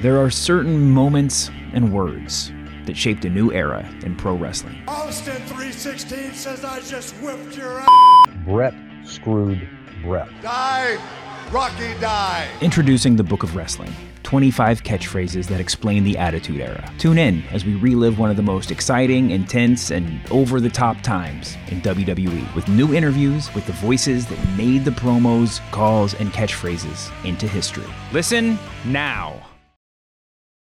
There are certain moments and words that shaped a new era in pro wrestling. Austin 316 says I just whipped your ass. Bret screwed Bret. Die, Rocky, die. Introducing the Book of Wrestling 25 catchphrases that explain the Attitude Era. Tune in as we relive one of the most exciting, intense, and over the top times in WWE with new interviews with the voices that made the promos, calls, and catchphrases into history. Listen now.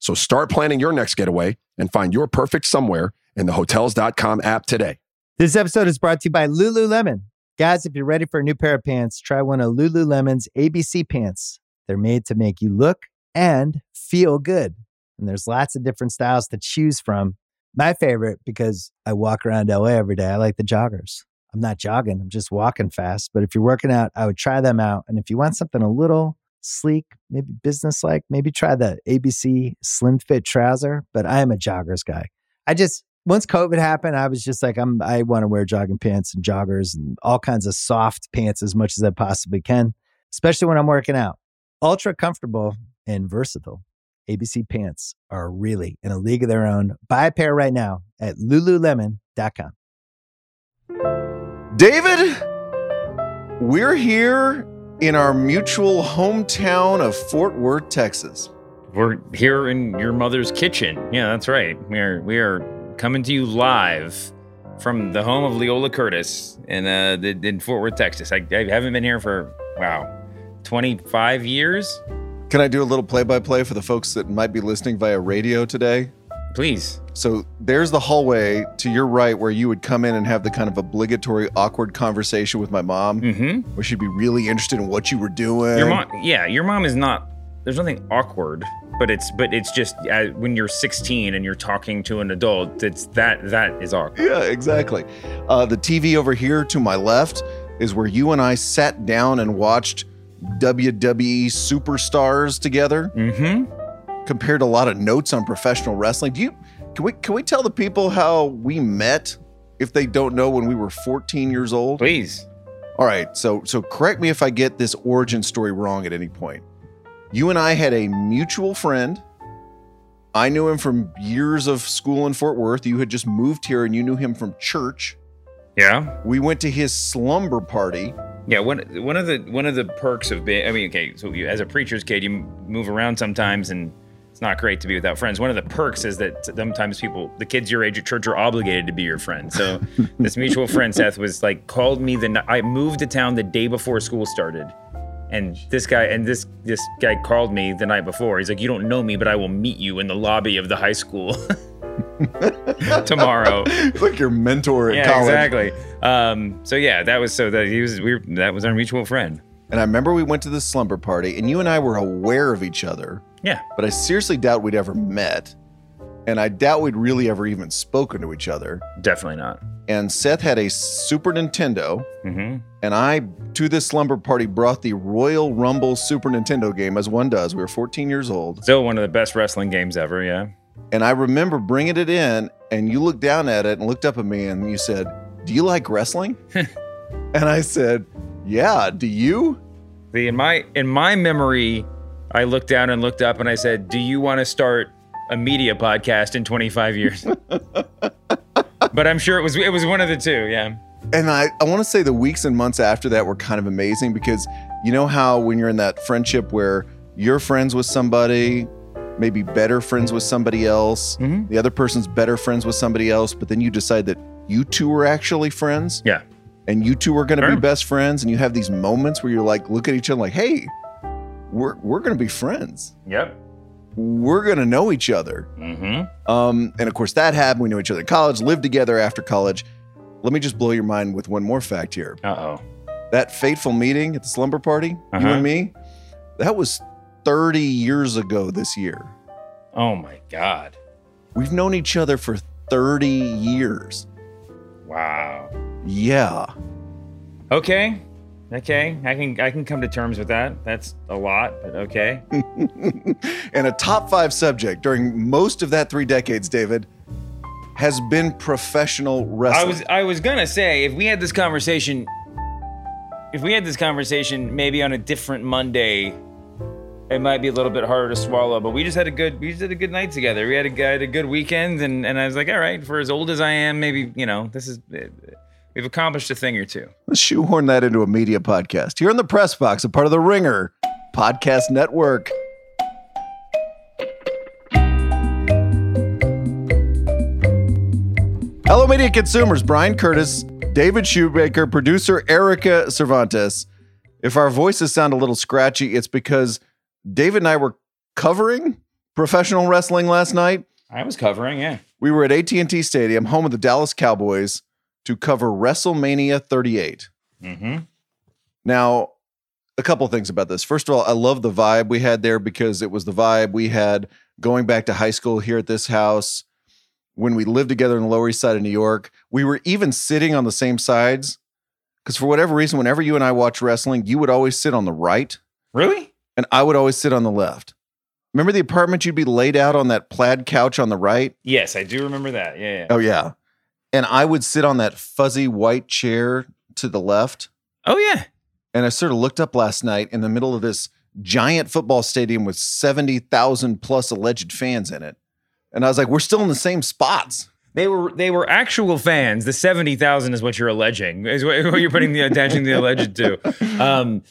So start planning your next getaway and find your perfect somewhere in the Hotels.com app today. This episode is brought to you by Lululemon. Guys, if you're ready for a new pair of pants, try one of Lululemon's ABC pants. They're made to make you look and feel good. And there's lots of different styles to choose from. My favorite, because I walk around LA every day, I like the joggers. I'm not jogging, I'm just walking fast. But if you're working out, I would try them out. And if you want something a little sleek, maybe business like, maybe try the ABC Slim Fit trouser. But I am a joggers guy. I just, once COVID happened, I was just like, I'm, I want to wear jogging pants and joggers and all kinds of soft pants as much as I possibly can, especially when I'm working out. Ultra comfortable and versatile. ABC pants are really in a league of their own. Buy a pair right now at lululemon.com. David, we're here in our mutual hometown of Fort Worth, Texas. We're here in your mother's kitchen. Yeah, that's right. We are we are coming to you live from the home of Leola Curtis in uh in Fort Worth, Texas. I, I haven't been here for wow, 25 years. Can I do a little play by play for the folks that might be listening via radio today? Please. So there's the hallway to your right where you would come in and have the kind of obligatory awkward conversation with my mom, Mm-hmm. where she'd be really interested in what you were doing. Your mom, yeah, your mom is not. There's nothing awkward, but it's but it's just uh, when you're 16 and you're talking to an adult, it's that that is awkward. Yeah, exactly. Uh, the TV over here to my left is where you and I sat down and watched WWE superstars together. Mm-hmm. Compared a lot of notes on professional wrestling. Do you can we can we tell the people how we met if they don't know when we were 14 years old? Please. All right, so so correct me if I get this origin story wrong at any point. You and I had a mutual friend. I knew him from years of school in Fort Worth. You had just moved here and you knew him from church. Yeah. We went to his slumber party. Yeah, one one of the one of the perks of being I mean, okay, so you, as a preacher's kid, you move around sometimes, and it's not great to be without friends. One of the perks is that sometimes people, the kids your age at church, are obligated to be your friend. So this mutual friend Seth was like called me the I moved to town the day before school started, and this guy and this this guy called me the night before. He's like, "You don't know me, but I will meet you in the lobby of the high school." tomorrow. It's like your mentor in yeah, college. exactly. Um, so yeah, that was so that he was we were, that was our mutual friend. And I remember we went to the slumber party and you and I were aware of each other, Yeah, but I seriously doubt we'd ever met. And I doubt we'd really ever even spoken to each other. definitely not. And Seth had a Super Nintendo, hmm and I, to this slumber party, brought the Royal Rumble Super Nintendo game, as one does. We were 14 years old. Still one of the best wrestling games ever. Yeah. And I remember bringing it in, and you looked down at it and looked up at me, and you said, Do you like wrestling? and I said, Yeah, do you? See, in my in my memory, I looked down and looked up and I said, "Do you want to start a media podcast in 25 years?" but I'm sure it was it was one of the two. Yeah. And I, I want to say the weeks and months after that were kind of amazing because you know how when you're in that friendship where you're friends with somebody, maybe better friends with somebody else, Mhm. the other person's better friends with somebody else, but then you decide that you two are actually friends Yeah. and you two are going to Sure. be best friends and you have these moments where you're like look at each other like, "Hey, we're we're going to be friends. Yep. We're going to know each other." Mm-hmm. Um, and of course, that happened. We knew each other in college, lived together after college. Let me just blow your mind with one more fact here. Uh oh. That fateful meeting at the slumber party, you Uh-huh. and me, that was 30 years ago this year. Oh my God. We've known each other for 30 years. Wow. Yeah. Okay. Okay. I can I can come to terms with that. That's a lot, but okay. and a top five subject during most of that three decades, David, has been professional wrestling. I was I was gonna say if we had this conversation if we had this conversation maybe on a different Monday, it might be a little bit harder to swallow. But we just had a good we just had a good night together. We had a, had a good weekend, and and I was like, all right, for as old as I am, maybe you know this is we've accomplished a thing or two. Let's shoehorn that into a media podcast. Here in the press box, a part of the Ringer Podcast Network. Hello, media consumers. Bryan Curtis, David Shoemaker, producer Erika Cervantes. If our voices sound a little scratchy, it's because David and I were covering professional wrestling last night. I was covering, yeah. We were at AT&T Stadium, home of the Dallas Cowboys, to cover WrestleMania 38. Mm-hmm. Now, a couple things about this. First of all, I love the vibe we had there because it was the vibe we had going back to high school here at this house when we lived together in the Lower East Side of New York. We were even sitting on the same sides because for whatever reason, whenever you and I watch wrestling, you would always sit on the right Really? and I would always sit on the left. Remember the apartment you'd be laid out on that plaid couch on the right? Yes, I do remember that. Yeah, yeah. Oh, yeah. And I would sit on that fuzzy white chair to the left. Oh yeah. And I sort of looked up last night in the middle of this giant football stadium with 70,000 plus alleged fans in it. And I was like, we're still in the same spots. They were they were actual fans. The seventy thousand is what you're alleging. Is what, what you're putting the attaching the alleged to. Um,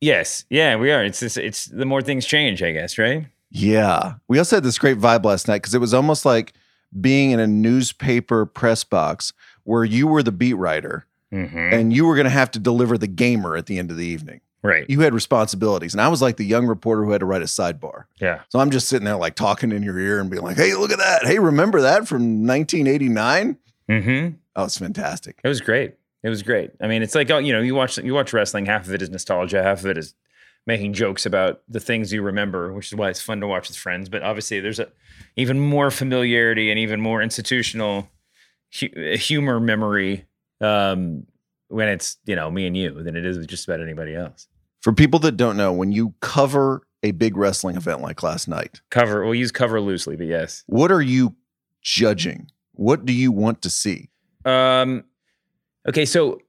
yes, yeah, we are. It's it's the more things change, I guess, right? Yeah. We also had this great vibe last night because it was almost like being in a newspaper press box where you were the beat writer Mm-hmm. and you were going to have to deliver the gamer at the end of the evening. Right. You had responsibilities. And I was like the young reporter who had to write a sidebar. Yeah. So I'm just sitting there like talking in your ear and being like, hey, look at that. Hey, remember that from 1989? Mm-hmm. Oh, it's fantastic. It was great. It was great. I mean, it's like oh, you know, you watch you watch wrestling. Half of it is nostalgia. Half of it is making jokes about the things you remember, which is why it's fun to watch with friends. But obviously, there's a even more familiarity and even more institutional hu- humor memory um, when it's you know me and you than it is with just about anybody else. For people that don't know, when you cover a big wrestling event like last night, Cover. We'll use cover loosely, but yes. what are you judging? What do you want to see? Um, okay, so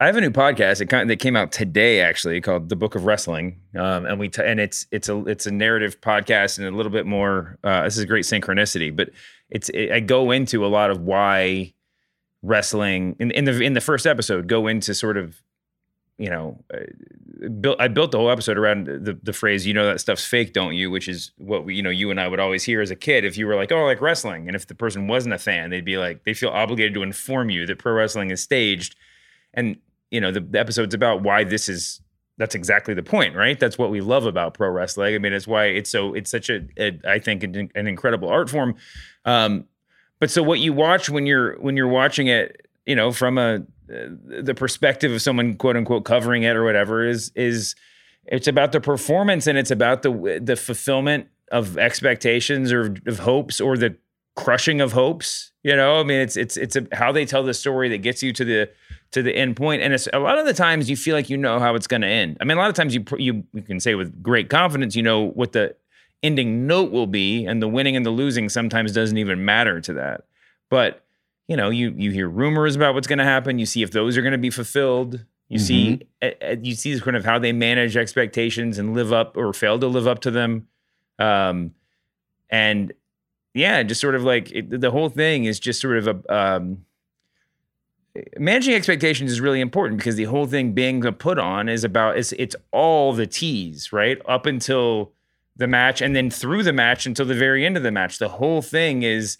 I have a new podcast. It kind of, that came out today, actually, called The Book of Wrestling. Um, and we t- and it's it's a it's a narrative podcast and a little bit more. Uh, this is great synchronicity, but it's it, I go into a lot of why wrestling in, in the in the first episode go into sort of you know uh, built I built the whole episode around the the phrase you know that stuff's fake don't you which is what we you know you and I would always hear as a kid if you were like oh I like wrestling and if the person wasn't a fan they'd be like they feel obligated to inform you that pro wrestling is staged and you know the, the episode's about why this is that's exactly the point right? That's what we love about pro wrestling. I mean it's why it's so it's such a, a I think an, an incredible art form. Um but so what you watch when you're when you're watching it you know from a the perspective of someone quote unquote covering it or whatever is is it's about the performance and it's about the the fulfillment of expectations or of hopes or the crushing of hopes you know? I mean it's it's it's a, how they tell the story that gets you to the to the end point and it's a lot of the times you feel like you know how it's going to end. I mean a lot of times you you, you can say with great confidence you know what the ending note will be and the winning and the losing sometimes doesn't even matter to that. But you know you you hear rumors about what's going to happen you see if those are going to be fulfilled you see uh, uh, you see kind of how they manage expectations and live up or fail to live up to them. Um and yeah just sort of like it, the whole thing is just sort of a um managing expectations is really important because the whole thing being put on is about it's it's all the tease right? Up until the match and then through the match until the very end of the match. The whole thing is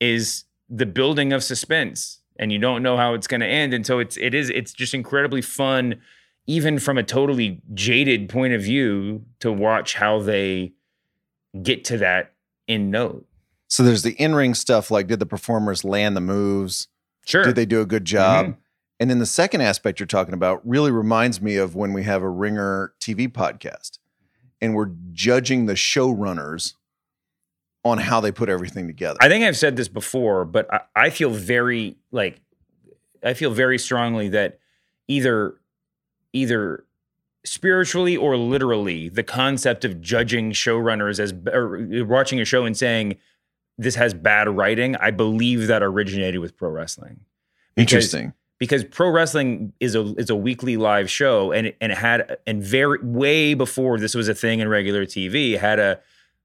is the building of suspense and you don't know how it's going to end and so it's it is it's just incredibly fun even from a totally jaded point of view to watch how they get to that end note So there's the in-ring stuff like did the performers land the moves? sure Did they do a good job? Mhm. And then the second aspect you're talking about really reminds me of when we have a Ringer TV podcast and we're judging the showrunners on how they put everything together. I think I've said this before, but I, I feel very like I feel very strongly that either either spiritually or literally the concept of judging showrunners as or uh, watching a show and saying this has bad writing, I believe that originated with pro wrestling. Because- Interesting. because pro wrestling is a is a weekly live show and it, and it had and very way before this was a thing in regular TV had a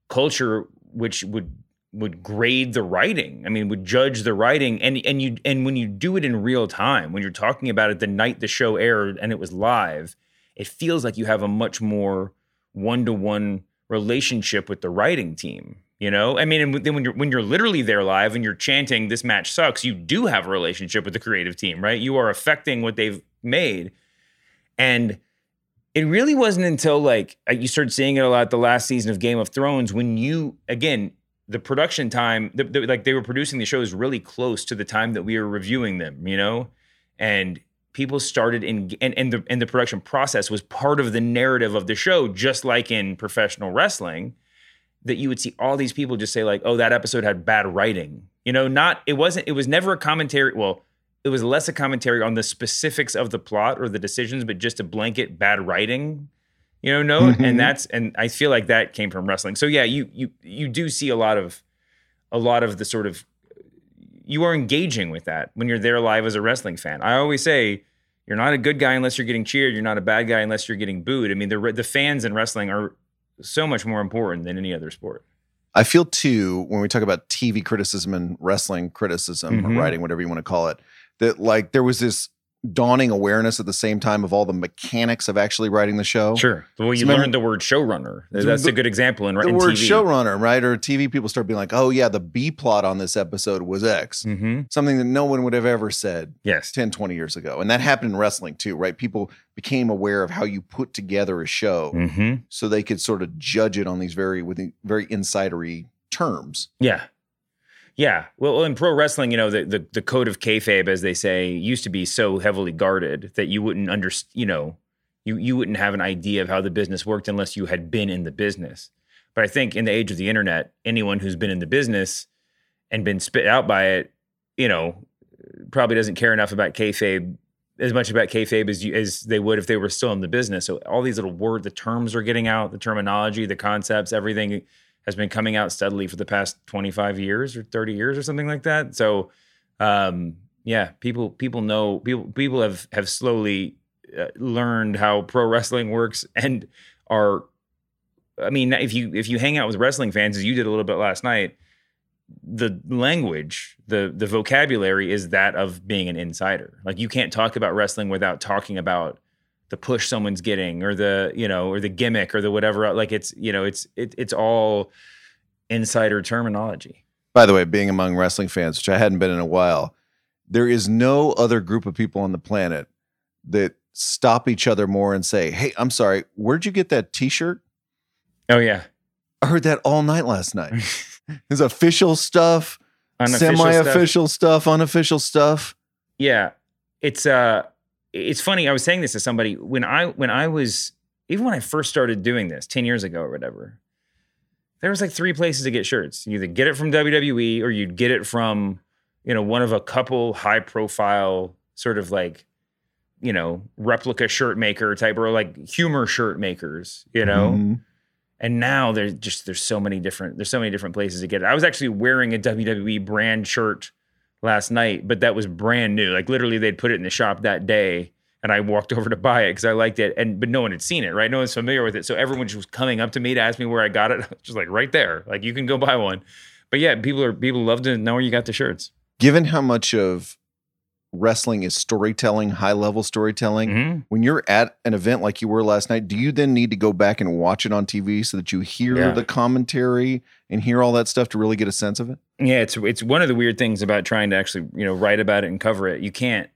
culture which would would grade the writing I mean would judge the writing and and you and when you do it in real time when you're talking about it the night the show aired and it was live it feels like you have a much more one-to-one relationship with the writing team you know? I mean and then when you're when you're literally there live and you're chanting this match sucks you do have a relationship with the creative team right? You are affecting what they've made. And it really wasn't until like you started seeing it a lot the last season of game of thrones when you again the production time the, the, like they were producing the shows really close to the time that we were reviewing them you know? And people started in and, and the and the production process was part of the narrative of the show just like in professional wrestling that you would see all these people just say like oh that episode had bad writing you know not it wasn't it was never a commentary well it was less a commentary on the specifics of the plot or the decisions but just a blanket bad writing you know note Mhm. and that's and i feel like that came from wrestling so yeah you you you do see a lot of a lot of the sort of you are engaging with that when you're there live as a wrestling fan. I always say you're not a good guy unless you're getting cheered. You're not a bad guy unless you're getting booed. I mean, the the fans in wrestling are so much more important than any other sport. I feel too when we talk about TV criticism and wrestling criticism or Mhm. writing, whatever you want to call it, that like there was this dawning awareness at the same time of all the mechanics of actually writing the show. Sure. Well, you So learned the word showrunner. That's the- a good example in, The in word TV. showrunner, right? Or TV people start being like, oh, yeah, the B plot on this episode was X. Mm-hmm. Something that no one would have ever said Yes. 10, 20 years ago. And that happened in wrestling too, right? People became aware of how you put together a show Mm-hmm. so they could sort of judge it on these very, with very insidery terms. Yeah. Yeah. Well, in pro wrestling, you know, the, the, the code of kayfabe, as they say, used to be so heavily guarded that you wouldn't understand, you know, you, you wouldn't have an idea of how the business worked unless you had been in the business. But I think in the age of the internet, anyone who's been in the business and been spit out by it, you know, probably doesn't care enough about kayfabe as much about kayfabe as you, as they would if they were still in the business. So all these little word, the terms are getting out, the terminology, the concepts, everything has been coming out steadily for the past 25 years or 30 years or something like that. So, um, yeah, people people know people people have have slowly uh, learned how pro wrestling works and are. I mean, if you if you hang out with wrestling fans as you did a little bit last night, the language, the the vocabulary is that of being an insider. Like you can't talk about wrestling without talking about the push someone's getting or the you know or the gimmick or the whatever like it's you know it's it, it's all insider terminology By the way, being among wrestling fans, which I hadn't been in a while, there is no other group of people on the planet that stop each other more and say, Hey, I'm sorry, where'd you get that t shirt? oh yeah I heard that all night last night. There's official stuff, Unofficial semi stuff. official stuff, unofficial stuff. yeah it's uh it's funny i was saying this to somebody when i when i was even when i first started doing this 10 years ago or whatever there was like three places to get shirts you either get it from wwe or you'd get it from you know one of a couple high profile sort of like you know replica shirt maker type or like humor shirt makers you know Mhm. and now there's just there's so many different there's so many different places to get it. I was actually wearing a WWE brand shirt last night, but that was brand new. Like literally, they'd put it in the shop that day, and I walked over to buy it because I liked it. And but no one had seen it, right? No one's familiar with it, so everyone just was coming up to me to ask me where I got it. just like right there, like you can go buy one. But yeah, people are people love to know where you got the shirts. Given how much of wrestling is storytelling, high level storytelling, Mhm. when you're at an event like you were last night, do you then need to go back and watch it on TV so that you hear Yeah. the commentary and hear all that stuff to really get a sense of it? Yeah, it's it's one of the weird things about trying to actually you know write about it and cover it. You can't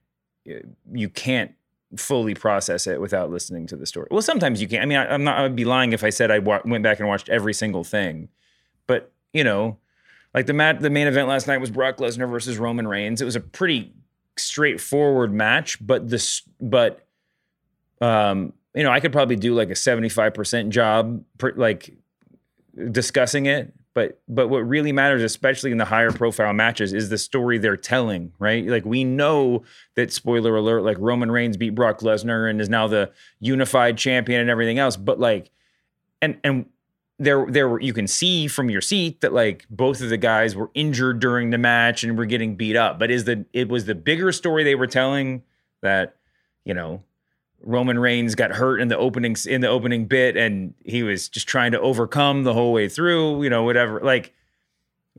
you can't fully process it without listening to the story. Well, sometimes you can. I mean, I, I'm not. I would be lying if I said I wa- went back and watched every single thing. But you know, like the mat, the main event last night was Brock Lesnar versus Roman Reigns. It was a pretty straightforward match, but this, but um, you know, I could probably do like a 75 percent job, per, like discussing it. but but what really matters, especially in the higher profile matches, is the story they're telling, right? Like we know that spoiler alert, like Roman Reigns beat Brock Lesnar and is now the unified champion and everything else. But like, and and there there were you can see from your seat that like both of the guys were injured during the match and were getting beat up. But is the it was the bigger story they were telling that you know Roman Reigns got hurt in the opening in the opening bit, and he was just trying to overcome the whole way through. You know, whatever. Like,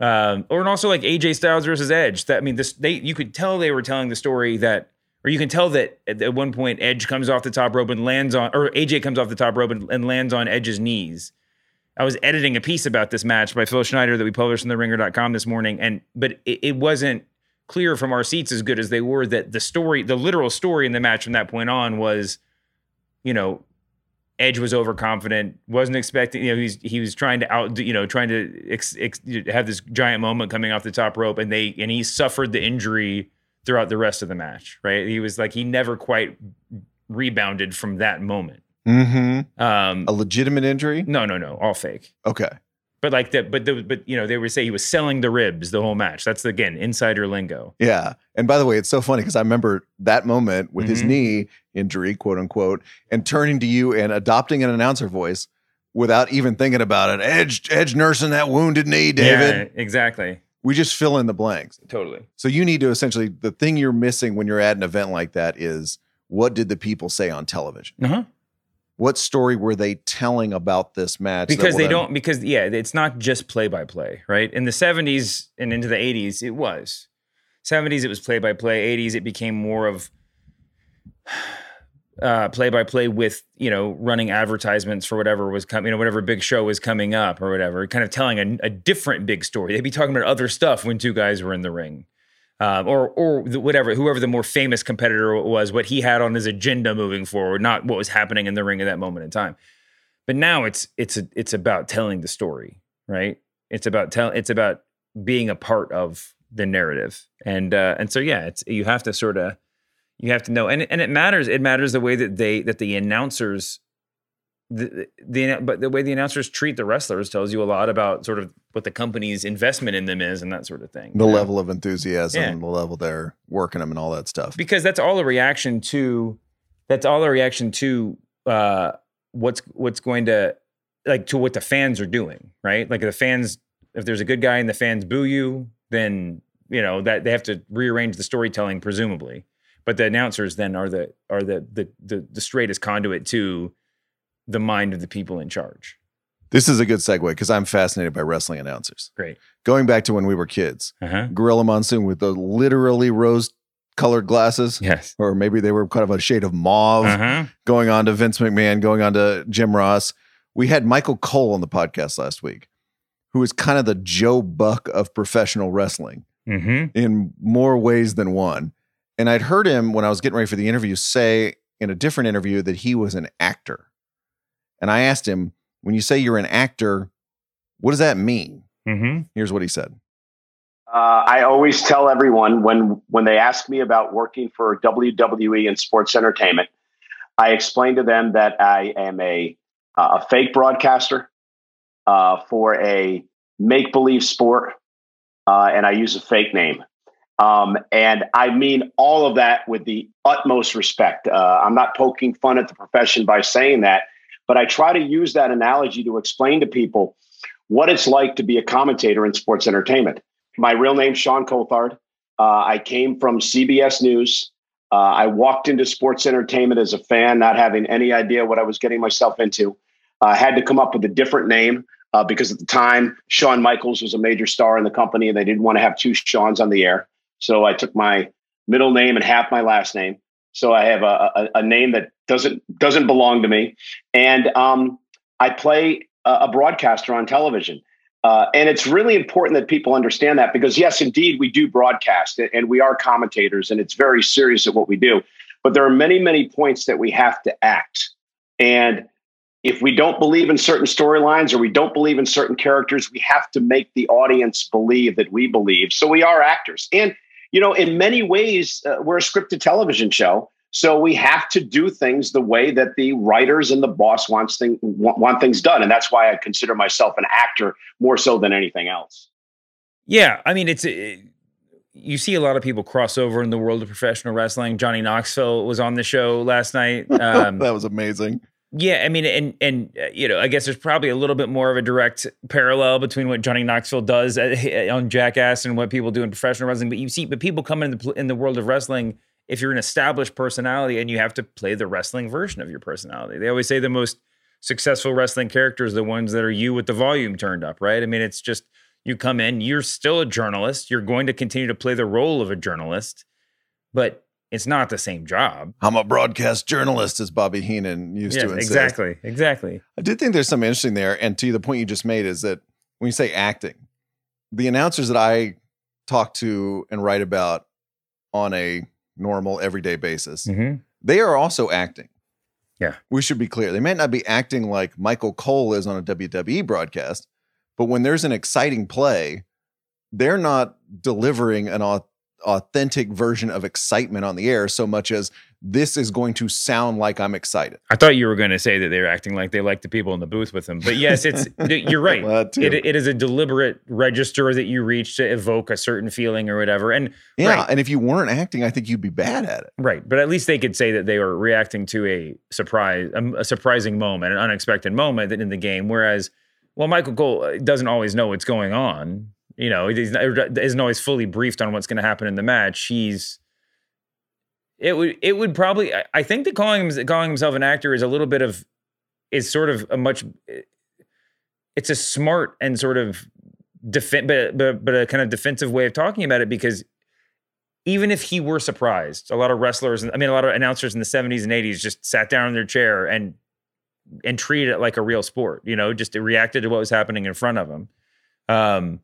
um, or and also like AJ Styles versus Edge. That I mean, this they you could tell they were telling the story that, or you can tell that at, one point Edge comes off the top rope and lands on, or AJ comes off the top rope and, and lands on Edge's knees. I was editing a piece about this match by Phil Schneider that we published on the Ringer.com this morning, and but it, it wasn't clear from our seats as good as they were that the story, the literal story in the match from that point on was, you know, Edge was overconfident, wasn't expecting, you know, he's he was trying to out, you know, trying to ex, ex, have this giant moment coming off the top rope, and they and he suffered the injury throughout the rest of the match. Right, he was like he never quite rebounded from that moment. Mm-hmm. Um, A legitimate injury? no, no, no, all fake. Okay. But like that, but the, but you know, they would say he was selling the ribs the whole match. That's again insider lingo. Yeah. And by the way, it's so funny because I remember that moment with his Mhm. knee injury, quote unquote, and turning to you and adopting an announcer voice without even thinking about it. Edge, Edge nursing that wounded knee, David. Yeah, exactly, We just fill in the blanks. totally. So you need to essentially the thing you're missing when you're at an event like that is what did the people say on television? Uh huh. What story were they telling about this match? Because they don't. Because yeah, it's not just play by play, right? In the '70s and into the '80s, it was. '70s it was play by play. '80s it became more of uh, play by play with you know running advertisements for whatever was coming, you know whatever big show was coming up or whatever, kind of telling a, a different big story. They'd be talking about other stuff when two guys were in the ring. Um, or or whatever, whoever the more famous competitor was, what he had on his agenda moving forward, not what was happening in the ring at that moment in time. But now it's it's a, it's about telling the story, right? It's about tell it's about being a part of the narrative, and uh, and so yeah, it's you have to sort of you have to know, and and it matters. It matters the way that they that the announcers. The, the but the way the announcers treat the wrestlers tells you a lot about sort of what the company's investment in them is and that sort of thing. the know? level of enthusiasm, Yeah. the level they're working them and all that stuff. because that's all a reaction to that's all a reaction to uh what's what's going to like to what the fans are doing right like the fans if there's a good guy and the fans boo you then you know that they have to rearrange the storytelling presumably but the announcers then are the are the the the, the straightest conduit to the mind of the people in charge This is a good segue because I'm fascinated by wrestling announcers. great Going back to when we were kids, uh-huh Gorilla Monsoon with the literally rose colored glasses, yes or maybe they were kind of a shade of mauve, uh-huh going on to Vince McMahon, going on to Jim Ross. We had Michael Cole on the podcast last week, who is kind of the Joe Buck of professional wrestling mm-hmm in more ways than one. And I'd heard him when I was getting ready for the interview say in a different interview that he was an actor. And I asked him, when you say you're an actor, what does that mean? mm-hmm Here's what he said. Uh, I always tell everyone when when they ask me about working for WWE and sports entertainment, I explain to them that I am a uh, a fake broadcaster uh, for a make believe sport, uh, and I use a fake name. Um, and I mean all of that with the utmost respect. Uh, I'm not poking fun at the profession by saying that, but I try to use that analogy to explain to people what it's like to be a commentator in sports entertainment. My real name's Sean Coulthard. Uh, I came from CBS News. Uh, I walked into sports entertainment as a fan, not having any idea what I was getting myself into. I had to come up with a different name uh, because at the time, Shawn Michaels was a major star in the company, and they didn't want to have two Shawns on the air. So I took my middle name and half my last name. So I have a, a, a name that doesn't doesn't belong to me, and um, I play a, a broadcaster on television. Uh, and it's really important that people understand that because, yes, indeed, we do broadcast and- we are commentators, and it's very serious at what we do. But there are many, many points that we have to act. And if we don't believe in certain storylines or we don't believe in certain characters, we have to make the audience believe that we believe. So we are actors. And, you know, in many ways, uh, we're a scripted television show. So we have to do things the way that the writers and the boss wants thing, want, want things done, and that's why I consider myself an actor more so than anything else. Yeah, I mean, it's it, you see a lot of people cross over in the world of professional wrestling. Johnny Knoxville was on the show last night. Um, that was amazing. Yeah, I mean, and and uh, you know, I guess there's probably a little bit more of a direct parallel between what Johnny Knoxville does at, on Jackass and what people do in professional wrestling. But you see, but people come in the in the world of wrestling. If you're an established personality and you have to play the wrestling version of your personality, they always say the most successful wrestling characters the ones that are you with the volume turned up, right? I mean, it's just you come in, you're still a journalist. You're going to continue to play the role of a journalist, but it's not the same job. I'm a broadcast journalist, as Bobby Heenan used Yes, to insist. exactly, exactly. I did think there's something interesting there. And to the point you just made is that when you say acting, the announcers that I talk to and write about on a normal everyday basis, Mhm. they are also acting. Yeah. We should be clear. They might not be acting like Michael Cole is on a WWE broadcast, but when there's an exciting play, they're not delivering an au- authentic version of excitement on the air so much as this is going to sound like I'm excited. I thought you were going to say that they're acting like they like the people in the booth with them, but yes, it's you're right. Well. It, it is a deliberate register that you reach to evoke a certain feeling or whatever, and Yeah. right, And if you weren't acting, I think you'd be bad at it. right. But at least they could say that they were reacting to a surprise, a, a surprising moment, an unexpected moment in the game. Whereas, well, Michael Cole uh, doesn't always know what's going on. You know, he's isn't always fully briefed on what's going to happen in the match. He's it would it would probably I- think that calling him calling himself an actor is a little bit of is sort of a much it's a smart and sort of defen but but but a kind of defensive way of talking about it because even if he were surprised, a lot of wrestlers, I mean, a lot of announcers in the 70s and 80s just sat down in their chair and and treated it like a real sport, you know, just reacted to what was happening in front of them. Um,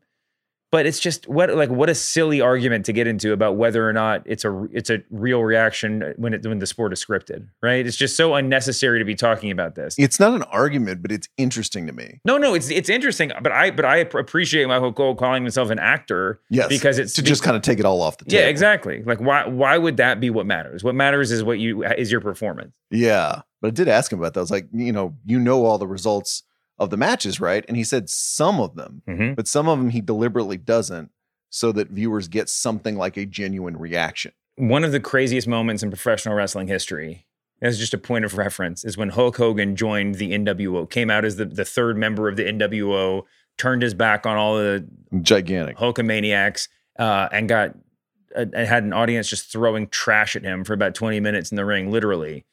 but it's just what like what a silly argument to get into about whether or not it's a it's a real reaction when it when the sport is scripted, right? It's just so unnecessary to be talking about this. It's not an argument, but it's interesting to me. No, no, it's it's interesting, but I but I appreciate Michael Cole calling himself an actor, Yes. because it's to just kind of take it all off the table. yeah, exactly. Like why why would that be what matters? What matters is what you is your performance. Yeah. But I did ask him about that. I was like, you know, you know all the results of the matches, right? And he said some of them, Mhm. but some of them he deliberately doesn't so that viewers get something like a genuine reaction. One of the craziest moments in professional wrestling history, as just a point of reference, is when Hulk Hogan joined the NWO, came out as the, the third member of the NWO, turned his back on all the Gigantic. Hulkamaniacs, uh, and got uh, and had an audience just throwing trash at him for about 20 minutes in the ring, literally.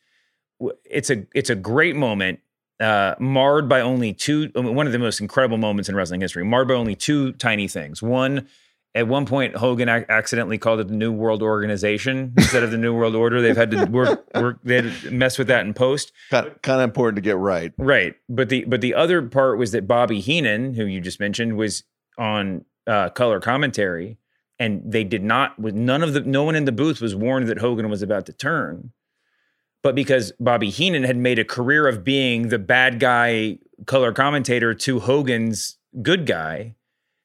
It's a it's a great moment, uh, marred by only two. One of the most incredible moments in wrestling history, marred by only two tiny things. One, at one point, Hogan ac- accidentally called it the New World Organization instead of the New World Order. They've had to work, work they had to mess with that in post. Kind of, kind of important to get right. Right. But the but the other part was that Bobby Heenan, who you just mentioned, was on uh, color commentary, and they did not. With none of the no one in the booth was warned that Hogan was about to turn. But because Bobby Heenan had made a career of being the bad guy color commentator to Hogan's good guy,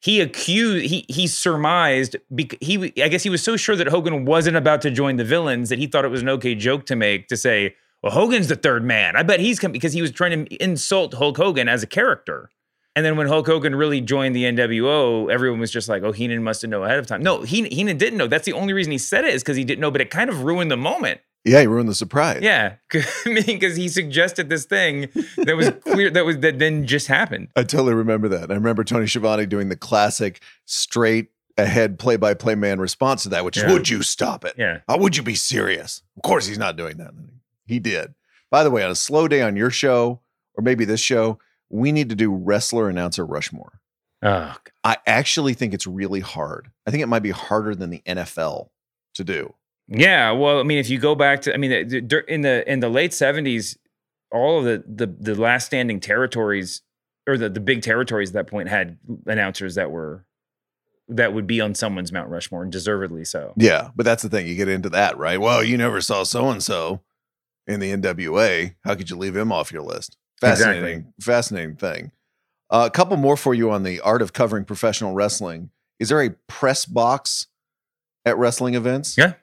he accused he he surmised he I guess he was so sure that Hogan wasn't about to join the villains that he thought it was an okay joke to make to say, "Well, Hogan's the third man." I bet he's come because he was trying to insult Hulk Hogan as a character. And then when Hulk Hogan really joined the NWO, everyone was just like, "Oh, Heenan must have known ahead of time." No, Heenan, Heenan didn't know. That's the only reason he said it is because he didn't know. But it kind of ruined the moment. Yeah, he ruined the surprise. Yeah, because he suggested this thing that was clear that was that then just happened. I totally remember that. I remember Tony Schiavone doing the classic straight ahead play by play man response to that, which Yeah. is, Would you stop it? Yeah. How would you be serious? Of course, he's not doing that. He did. By the way, on a slow day on your show, or maybe this show, we need to do wrestler announcer Rushmore. Oh, I actually think it's really hard. I think it might be harder than the NFL to do. Yeah, well, I mean, if you go back to, I mean, in the in the late seventies, all of the the the last standing territories or the the big territories at that point had announcers that were that would be on someone's Mount Rushmore, and deservedly so. Yeah, but that's the thing. You get into that, right? Well, you never saw so and so in the NWA. How could you leave him off your list? Fascinating, fascinating thing. Uh, a couple more for you on the art of covering professional wrestling. Is there a press box at wrestling events? Yeah.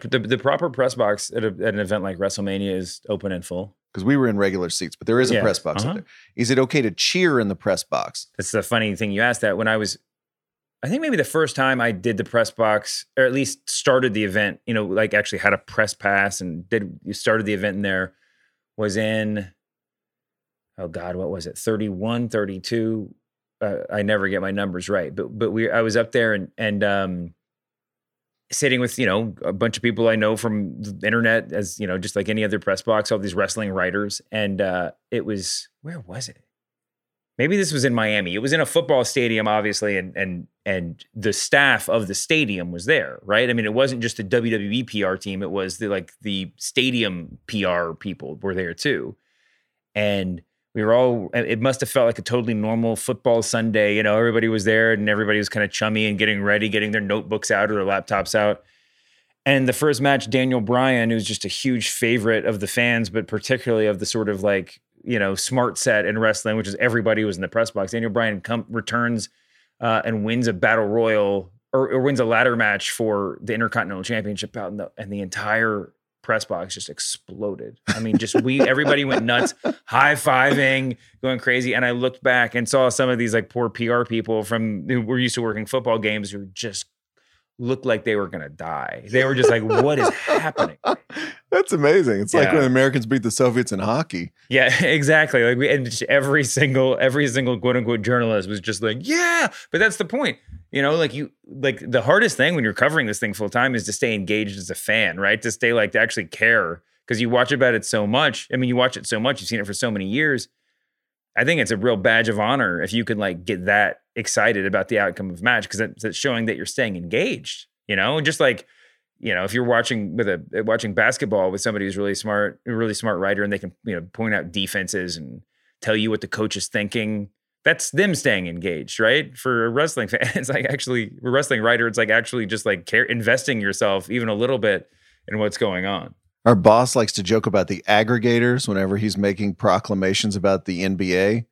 The, the, the proper press box at, a, at an event like WrestleMania is open and full. Because we were in regular seats, but there is a Yeah. press box Uh-huh. up there. Is it okay to cheer in the press box? That's the funny thing you asked that when I was, I think maybe the first time I did the press box, or at least started the event, you know, like actually had a press pass and did you started the event in there was in, oh God, what was it? 31, 32. Uh, I never get my numbers right, but, but we, I was up there and, and, um, sitting with, you know, a bunch of people I know from the internet as, you know, just like any other press box, all these wrestling writers. And, uh, it was, where was it? maybe this was in Miami. It was in a football stadium, obviously, and and and the staff of the stadium was there, right? I mean, it wasn't just the WWE PR team; it was the like the stadium PR people were there too, and we were all. It must have felt like a totally normal football Sunday. You know, everybody was there, and everybody was kind of chummy and getting ready, getting their notebooks out or their laptops out. And the first match, Daniel Bryan, who's just a huge favorite of the fans, but particularly of the sort of like you know smart set in wrestling, which is everybody was in the press box. Daniel Bryan returns uh, and wins a battle royal or, or wins a ladder match for the Intercontinental Championship out in the, and the entire press box just exploded. I mean, just we everybody went nuts, high fiving, going crazy. And I looked back and saw some of these like poor PR people from who were used to working football games who just looked like they were gonna die. They were just like, "What is happening?" That's amazing. It's like Yeah. when Americans beat the Soviets in hockey. Yeah, exactly. Like we and every single every single quote unquote journalist was just like, yeah. But that's the point. You know, like you like the hardest thing when you're covering this thing full time is to stay engaged as a fan, right? To stay like to actually care. Because you watch about it so much. I mean, you watch it so much, you've seen it for so many years. I think it's a real badge of honor if you can like get that excited about the outcome of match because it's, showing that you're staying engaged. You know, just like you know, if you're watching with a uh, watching basketball with somebody who's really smart, really smart writer, and they can you know point out defenses and tell you what the coach is thinking. That's them staying engaged, right? For a wrestling fan, it's like actually a wrestling writer. It's like actually just like care, investing yourself even a little bit in what's going on. Our boss likes to joke about the aggregators whenever he's making proclamations about the NBA.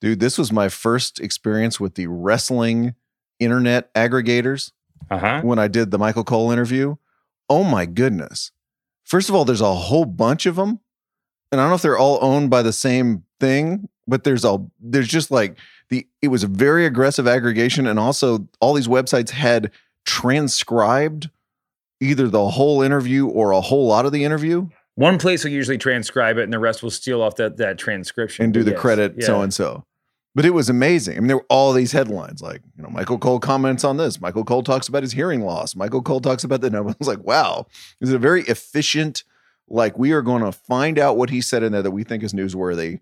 Dude, this was my first experience with the wrestling internet aggregators Uh huh. when I did the Michael Cole interview. Oh my goodness. First of all, there's a whole bunch of them. And I don't know if they're all owned by the same thing, but there's all there's just like the it was a very aggressive aggregation and also all these websites had transcribed either the whole interview or a whole lot of the interview One place will usually transcribe it, and the rest will steal off that that transcription and do the Yes. credit so and so. But it was amazing. I mean, there were all these headlines like, you know, Michael Cole comments on this. Michael Cole talks about his hearing loss. Michael Cole talks about the. And I was like, wow, this is a very efficient. Like, we are going to find out what he said in there that we think is newsworthy,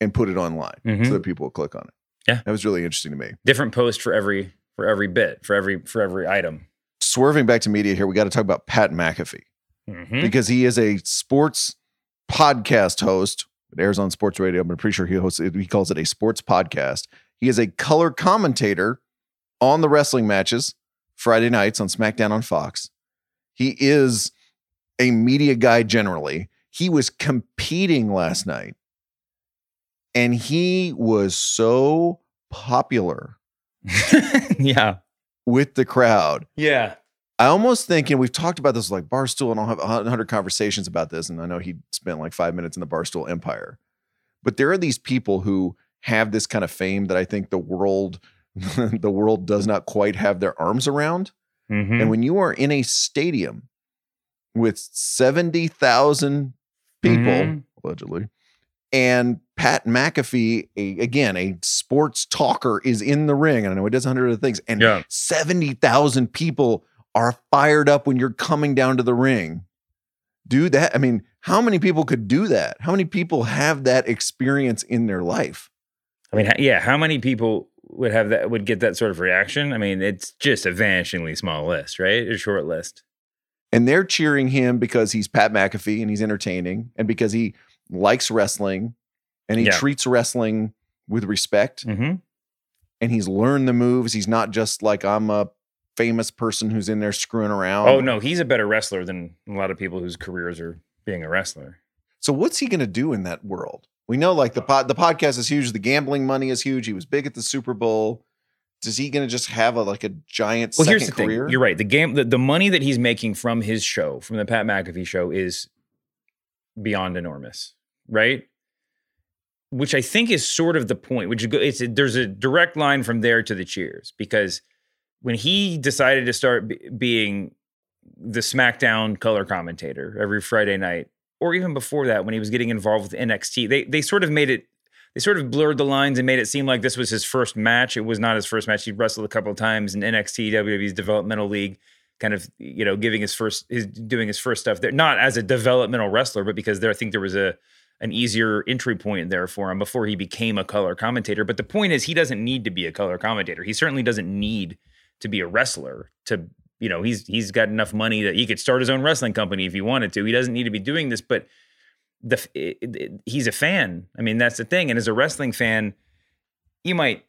and put it online Mhm. so that people will click on it. Yeah. that was really interesting to me. different post for every for every bit for every for every item. Swerving back to media here, we got to talk about Pat McAfee. Mhm. because he is a sports podcast host. It airs on sports radio, I'm pretty sure he hosts it. He calls it a sports podcast. He is a color commentator on the wrestling matches Friday nights on SmackDown on Fox. He is a media guy generally. He was competing last night and he was so popular yeah, with the crowd. yeah. I almost think, and we've talked about this like Barstool, and I'll have a hundred conversations about this. And I know he spent like five minutes in the Barstool empire, but there are these people who have this kind of fame that I think the world, the world does not quite have their arms around. Mhm. And when you are in a stadium with seventy thousand people, Mhm. allegedly, and Pat McAfee, a, again a sports talker, is in the ring. And I know he does a hundred other things, and Yeah. 70,000 people are fired up when you're coming down to the ring. Do that. I mean, how many people could do that? How many people have that experience in their life? I mean, yeah. How many people would have that? Would get that sort of reaction? I mean, it's just a vanishingly small list, right? A short list. And they're cheering him because he's Pat McAfee and he's entertaining and because he likes wrestling and he Yeah. treats wrestling with respect Mm-hmm. and he's learned the moves. He's not just like, I'm a famous person who's in there screwing around. Oh no, he's a better wrestler than a lot of people whose careers are being a wrestler. So what's he going to do in that world? We know like the pod, the podcast is huge, the gambling money is huge. He was big at the Super Bowl. is he going to just have a like a giant Well, here's the thing. career? You're right. The game, the, the money that he's making from his show, from the Pat McAfee show, is beyond enormous, right? Which I think is sort of the point. Which you go, it's a, there's a direct line from there to the Cheers because when he decided to start be, being the SmackDown color commentator every Friday night, or even before that, when he was getting involved with NXT, they they sort of made it. They sort of blurred the lines and made it seem like this was his first match. It was not his first match. He'd wrestled a couple of times in NXT, WWE's developmental league, kind of you know giving his first, his doing his first stuff there, not as a developmental wrestler, but because there I think there was a an easier entry point there for him before he became a color commentator. But the point is, he doesn't need to be a color commentator. He certainly doesn't need to be a wrestler to you know he's he's got enough money that he could start his own wrestling company if he wanted to. He doesn't need to be doing this, but the it, it, he's a fan. I mean, that's the thing. And as a wrestling fan, you might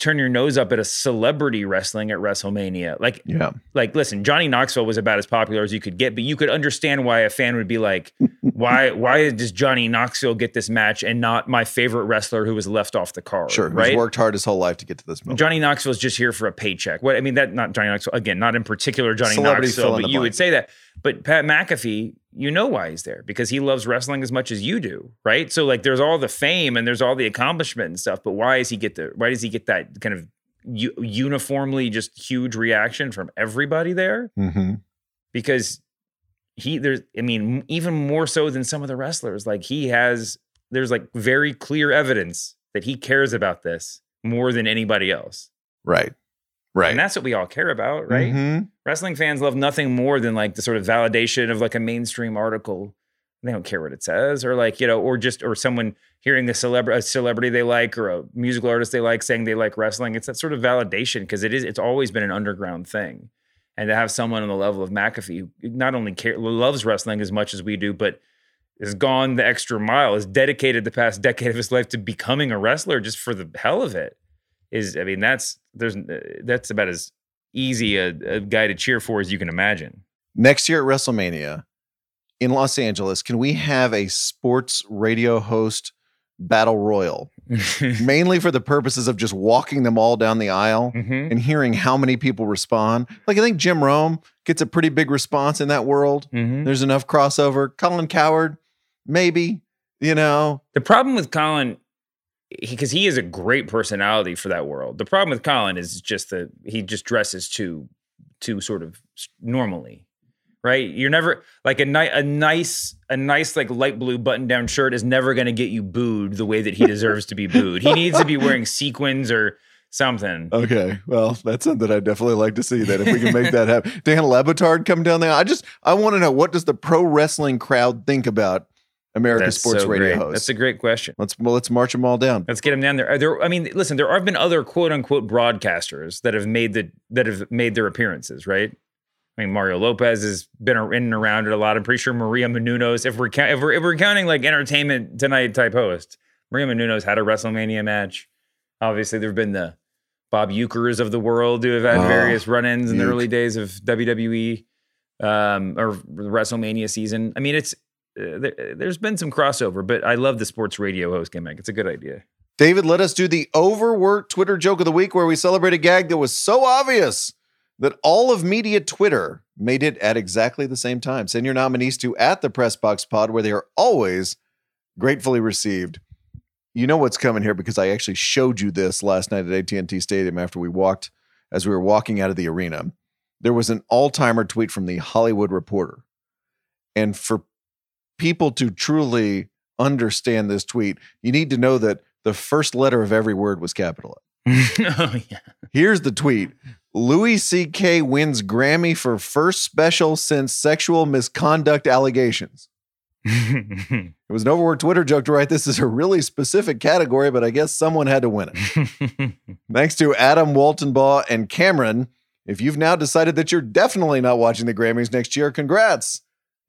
turn your nose up at a celebrity wrestling at WrestleMania. Like, yeah. like listen, Johnny Knoxville was about as popular as you could get, but you could understand why a fan would be like, why why does Johnny Knoxville get this match and not my favorite wrestler who was left off the card? Sure. right? He's worked hard his whole life to get to this moment. Johnny Knoxville's just here for a paycheck. What I mean that not Johnny Knoxville again, not in particular Johnny Celebrity Knoxville, but you blank. would say that. But Pat McAfee, you know why he's there because he loves wrestling as much as you do, right? So like, there's all the fame and there's all the accomplishment and stuff. But why does he get the? Why does he get that kind of u- uniformly just huge reaction from everybody there? Mm-hmm. because he there's I mean even more so than some of the wrestlers like he has there's like very clear evidence that he cares about this more than anybody else. Right. Right. And that's what we all care about, right? Mhm. Wrestling fans love nothing more than like the sort of validation of like a mainstream article. They don't care what it says, or like you know, or just or someone hearing a celebrity, a celebrity they like, or a musical artist they like, saying they like wrestling. It's that sort of validation because it is. It's always been an underground thing, and to have someone on the level of McAfee who not only care, loves wrestling as much as we do, but has gone the extra mile, has dedicated the past decade of his life to becoming a wrestler just for the hell of it. Is I mean that's there's that's about as easy a, a guy to cheer for as you can imagine. Next year at WrestleMania in Los Angeles, can we have a sports radio host battle royal? Mainly for the purposes of just walking them all down the aisle Mhm. and hearing how many people respond. Like I think Jim Rome gets a pretty big response in that world. Mhm. There's enough crossover. Colin Cowherd, maybe, you know. The problem with Colin, because he, is a great personality for that world. The problem with Colin is just that he just dresses too, too sort of normally, right? You're never like a ni- a nice, a nice like light blue button down shirt is never going to get you booed the way that he deserves to be booed. He needs to be wearing sequins or something. Okay, well, that's something I'd definitely like to see. That if we can make that happen, Dan Le Batard come down there. I just I want to know what does the pro wrestling crowd think about America's That's sports so radio host? That's a great question. let's well, let's march them all down. Let's get them down there. There. I mean, listen, there have been other quote unquote broadcasters that have made the that have made their appearances, right? I mean, Mario Lopez has been in and around it a lot. I'm pretty sure Maria Menounos, if we're if we're if we're counting like entertainment tonight type host, Maria Menounos had a WrestleMania match. Obviously, there've been the Bob Ueckers of the world who have had Oh, various run-ins in the early days of WWE um, or WrestleMania season. I mean, it's Uh, there, uh, there's been some crossover, but I love the sports radio host gimmick. It's a good idea. David, let us do the overworked Twitter joke of the week, where we celebrate a gag that was so obvious that all of media Twitter made it at exactly the same time. Send your nominees to at the Press Box Pod, where they are always gratefully received. You know what's coming here because I actually showed you this last night at AT&T Stadium after we walked as we were walking out of the arena. There was an all-timer tweet from the Hollywood Reporter. And for people to truly understand this tweet, you need to know that the first letter of every word was capitalized. oh yeah. Here's the tweet. Louis C.K. wins Grammy for first special since sexual misconduct allegations. It was an overworked Twitter joke to write this is a really specific category, but I guess someone had to win it. Thanks to Adam Waltonbaugh and Cameron. If you've now decided that you're definitely not watching the Grammys next year, congrats.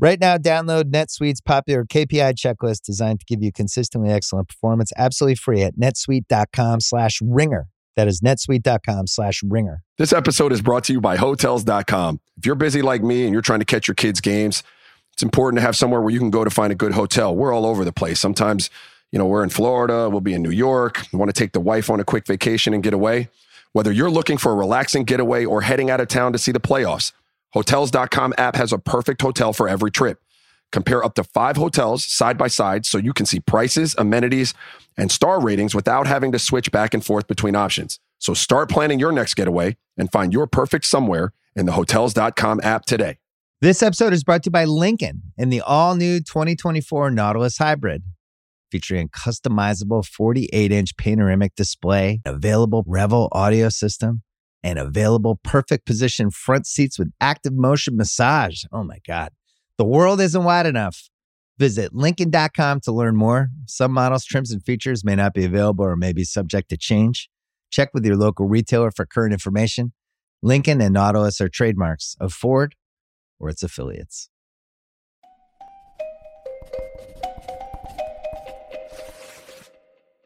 Right now, download NetSuite's popular KPI checklist designed to give you consistently excellent performance absolutely free at netsuite.com slash ringer. That is netsuite.com slash ringer. This episode is brought to you by Hotels.com. If you're busy like me and you're trying to catch your kids' games, it's important to have somewhere where you can go to find a good hotel. We're all over the place. Sometimes, you know, we're in Florida, we'll be in New York, we want to take the wife on a quick vacation and get away. Whether you're looking for a relaxing getaway or heading out of town to see the playoffs, Hotels.com app has a perfect hotel for every trip. Compare up to five hotels side by side so you can see prices, amenities, and star ratings without having to switch back and forth between options. So start planning your next getaway and find your perfect somewhere in the Hotels.com app today. This episode is brought to you by Lincoln and the all new 2024 Nautilus Hybrid, featuring a customizable 48 inch panoramic display, available Revel audio system, and available perfect position front seats with active motion massage. Oh my God. The world isn't wide enough. Visit Lincoln.com to learn more. Some models, trims, and features may not be available or may be subject to change. Check with your local retailer for current information. Lincoln and Nautilus are trademarks of Ford or its affiliates.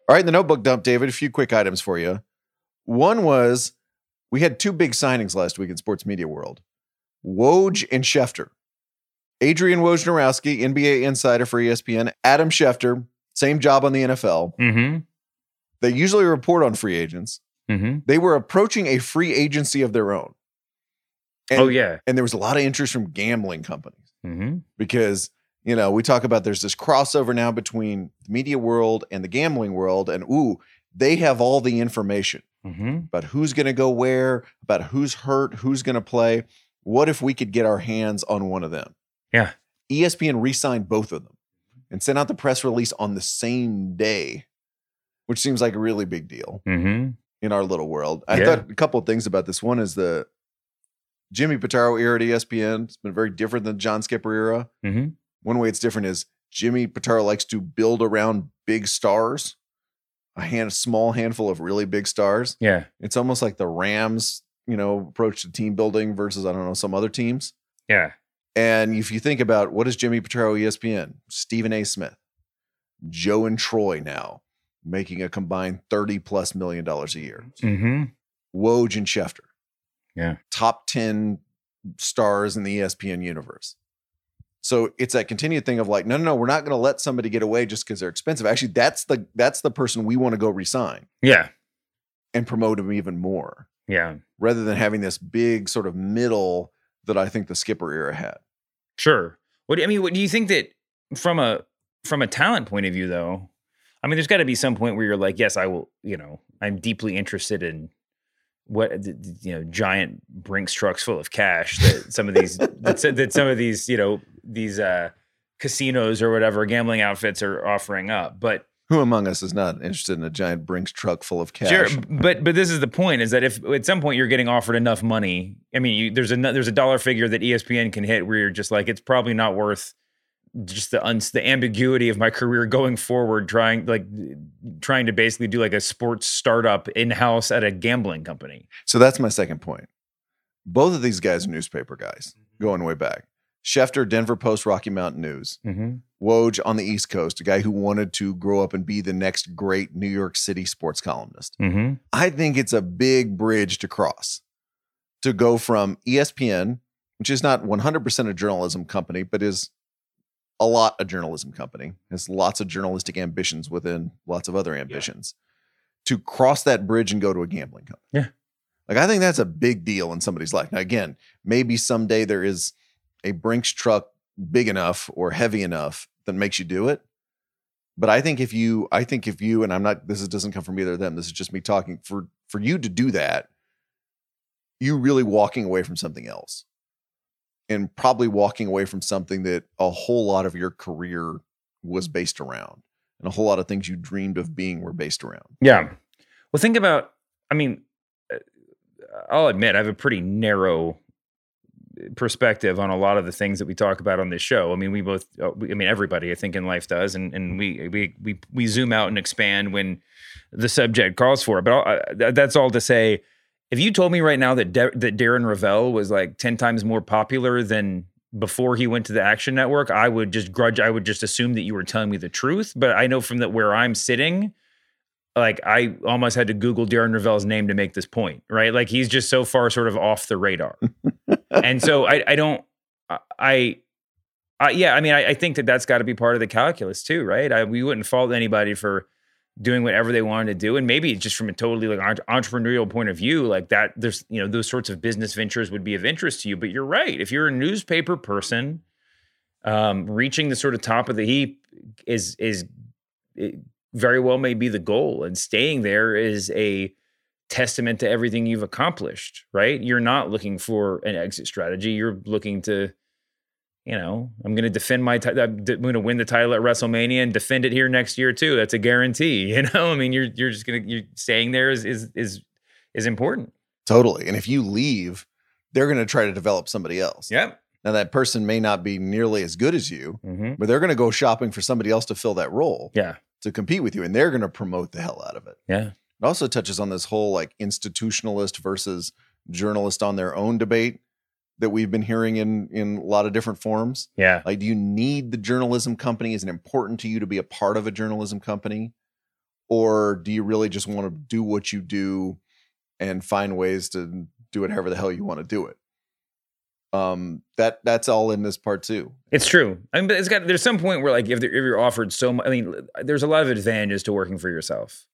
All right, in the notebook dump, David. A few quick items for you. One was we had two big signings last week in sports media world: Woj and Schefter. Adrian Wojnarowski, NBA insider for ESPN. Adam Schefter, same job on the NFL. Mm-hmm. They usually report on free agents. Mm-hmm. They were approaching a free agency of their own. And, oh yeah. and there was a lot of interest from gambling companies Mm-hmm. because you know we talk about there's this crossover now between the media world and the gambling world, and ooh, they have all the information Mm-hmm. about who's going to go where, about who's hurt, who's going to play. What if we could get our hands on one of them? Yeah. ESPN re-signed both of them and sent out the press release on the same day, which seems like a really big deal Mm-hmm. in our little world. I Yeah. thought a couple of things about this. One is the Jimmy Pitaro era at ESPN. It's been very different than John Skipper era. Mm-hmm. One way it's different is Jimmy Pitaro likes to build around big stars, a hand, a small handful of really big stars. Yeah. It's almost like the Rams, you know, approach to team building versus I don't know some other teams. Yeah. And if you think about what is Jimmy Pitaro ESPN, Stephen A. Smith, Joe and Troy now making a combined 30 plus million dollars a year. Mm-hmm. Woj and Schefter. Yeah. Top 10 stars in the ESPN universe. So it's that continued thing of like, no, no, no, we're not going to let somebody get away just because they're expensive. Actually, that's the that's the person we want to go resign Yeah. and promote them even more, Yeah. rather than having this big sort of middle that I think the Skipper era had. Sure. What do I mean? What do you think that from a from a talent point of view, though? I mean, there's got to be some point where you're like, yes, I will. You know, I'm deeply interested in what you know, giant Brinks trucks full of cash that some of these that, that some of these you know these uh casinos or whatever gambling outfits are offering up, but. Who among us is not interested in a giant Brinks truck full of cash? Sure, but but this is the point: is that if at some point you're getting offered enough money, I mean, you, there's a there's a dollar figure that ESPN can hit where you're just like, it's probably not worth just the uns the ambiguity of my career going forward, trying like trying to basically do like a sports startup in house at a gambling company. So that's my second point. Both of these guys are newspaper guys going way back. Schefter, Denver Post, Rocky Mountain News. Mm-hmm. Woj on the East Coast, a guy who wanted to grow up and be the next great New York City sports columnist. Mm-hmm. I think it's a big bridge to cross to go from ESPN, which is not 100% a journalism company, but is a lot a journalism company, has lots of journalistic ambitions within lots of other ambitions, to cross that bridge and go to a gambling company. Yeah. Like, I think that's a big deal in somebody's life. Now, again, maybe someday there is a Brinks truck big enough or heavy enough that makes you do it. But I think if you, I think if you, and I'm not, this is, doesn't come from either of them. This is just me talking for, for you to do that, you really walking away from something else and probably walking away from something that a whole lot of your career was based around and a whole lot of things you dreamed of being were based around. Yeah. Well, think about, I mean, uh, I'll admit I have a pretty narrow perspective on a lot of the things that we talk about on this show. I mean, we both, uh, I mean, everybody I think in life does, and and we we we we zoom out and expand when the subject calls for it. But I'll, uh, that's all to say. If you told me right now that Da- that Darren Rovell was like ten times more popular than before he went to the Action Network, I would just grudge. I would just assume that you were telling me the truth. But I know from that where I'm sitting, like I almost had to Google Darren Rovell's name to make this point, right? Like he's just so far sort of off the radar. and so I, I don't, I, I, yeah, I mean, I, I think that that's got to be part of the calculus too, right? I, we wouldn't fault anybody for doing whatever they wanted to do, and maybe just from a totally like entrepreneurial point of view, like that, there's you know those sorts of business ventures would be of interest to you. But you're right, if you're a newspaper person, um, reaching the sort of top of the heap is is it very well may be the goal, and staying there is a testament to everything you've accomplished, right? You're not looking for an exit strategy. You're looking to, you know, I'm going to defend my, ti- I'm going to win the title at WrestleMania and defend it here next year too. That's a guarantee. You know, I mean, you're you're just going to you're staying there is is is is important. Totally. And if you leave, they're going to try to develop somebody else. Yep. Now that person may not be nearly as good as you, Mm-hmm. but they're going to go shopping for somebody else to fill that role Yeah. to compete with you and they're going to promote the hell out of it. Yeah. It also touches on this whole like institutionalist versus journalist on their own debate that we've been hearing in in a lot of different forms. Yeah. Like, do you need the journalism company? Is it important to you to be a part of a journalism company? Or do you really just want to do what you do and find ways to do it however the hell you want to do it? Um, that that's all in this part too. It's true. I mean, but it's got there's some point where like if, if you're offered so much, I mean, there's a lot of advantages to working for yourself.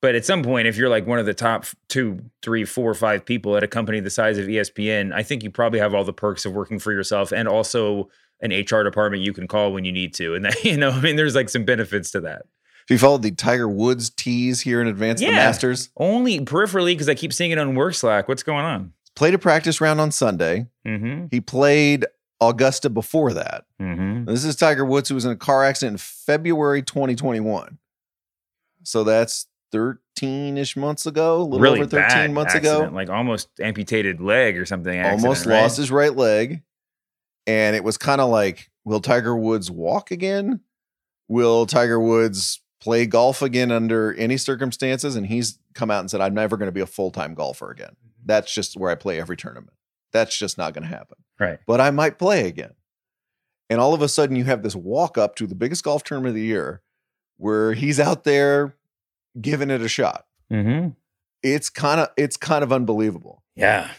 But at some point, if you're like one of the top two, three, four, five people at a company the size of ESPN, I think you probably have all the perks of working for yourself and also an HR department you can call when you need to. And that, you know, I mean, there's like some benefits to that. If you followed the Tiger Woods tease here in advance of the Masters, Only peripherally because I keep seeing it on work Slack. What's going on? played a practice round on Sunday. Mm-hmm. He played Augusta before that. Mm-hmm. This is Tiger Woods, who was in a car accident in February 2021. So that's 13 ish months ago, a little Really over 13 bad months accident, ago. like almost amputated leg or something. Almost accident, right? lost his right leg. And it was kind of like, will Tiger Woods walk again? Will Tiger Woods play golf again under any circumstances? And he's come out and said, I'm never going to be a full time golfer again. Mm-hmm. That's just where I play every tournament. That's just not going to happen. Right. But I might play again. And all of a sudden, you have this walk up to the biggest golf tournament of the year where he's out there giving it a shot. Mm-hmm. It's kind of it's kind of unbelievable. Yeah.